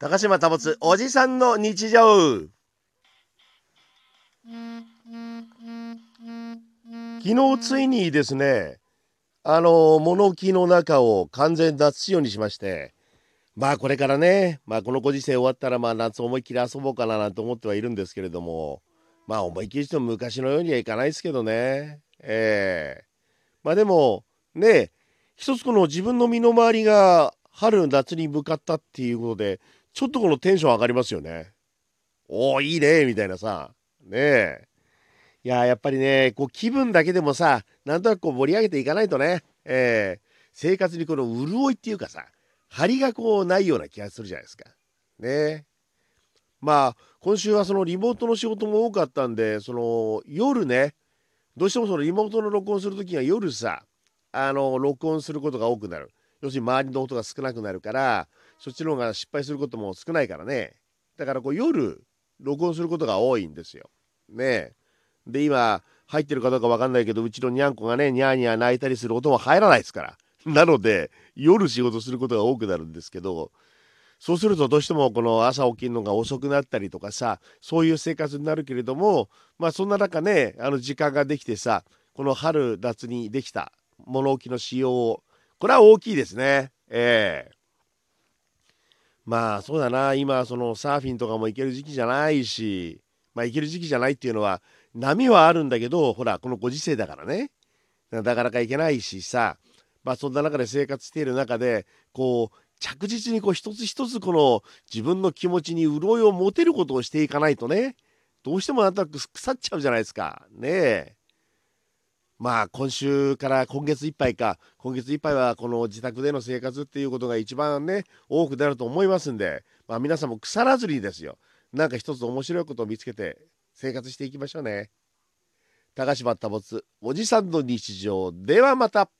高島保おじさんの日常。昨日ついにですねあの物置の中を完全脱しようにしまして。まあこれからねまあこのご時世終わったらまあ夏思いっきり遊ぼうかななんて思ってはいるんですけれども。まあ思いっきりしても昔のようにはいかないですけどね。ええ。ー、まあでもね一つこの自分の身の回りが春夏に向かったっていうことでちょっとこのテンション上がりますよね。おおいいねみたいなさ。ねえ。いややっぱりねこう気分だけでもさなんとなくこう盛り上げていかないとね、えー、生活にこの潤いっていうかさ張りがこうないような気がするじゃないですか。ねまあ今週はそのリモートの仕事も多かったんでその夜ねどうしてもそのリモートの録音する時には夜さあの録音することが多くなる。要するに周りの音が少なくなるからそっちの方が失敗することも少ないからね。だからこう夜録音することが多いんですよ。ね。で今入ってるかどうか分かんないけどうちのにゃんこがねニャーニャー泣いたりする音も入らないですから。なので夜仕事することが多くなるんですけどそうするとどうしてもこの朝起きるのが遅くなったりとかさそういう生活になるけれどもまあそんな中ねあの時間ができてさこの春夏にできた物置の使用をこれは大きいですね。ええ。まあそうだな。今そのサーフィンとかも行ける時期じゃないしまあ行ける時期じゃないっていうのは波はあるんだけどほらこのご時世だからね。なかなか行けないしさ。まあそんな中で生活している中でこう着実にこう一つ一つこの自分の気持ちに潤いを持てることをしていかないとね。どうしてもなんとなく腐っちゃうじゃないですか。ねえ。まあ今週から今月いっぱいか。今月いっぱいはこの自宅での生活っていうことが一番ね多くなると思いますんで、まあ、皆さんも腐らずにですよ。なんか一つ面白いことを見つけて生活していきましょうね。高島保おじさんの日常。ではまた。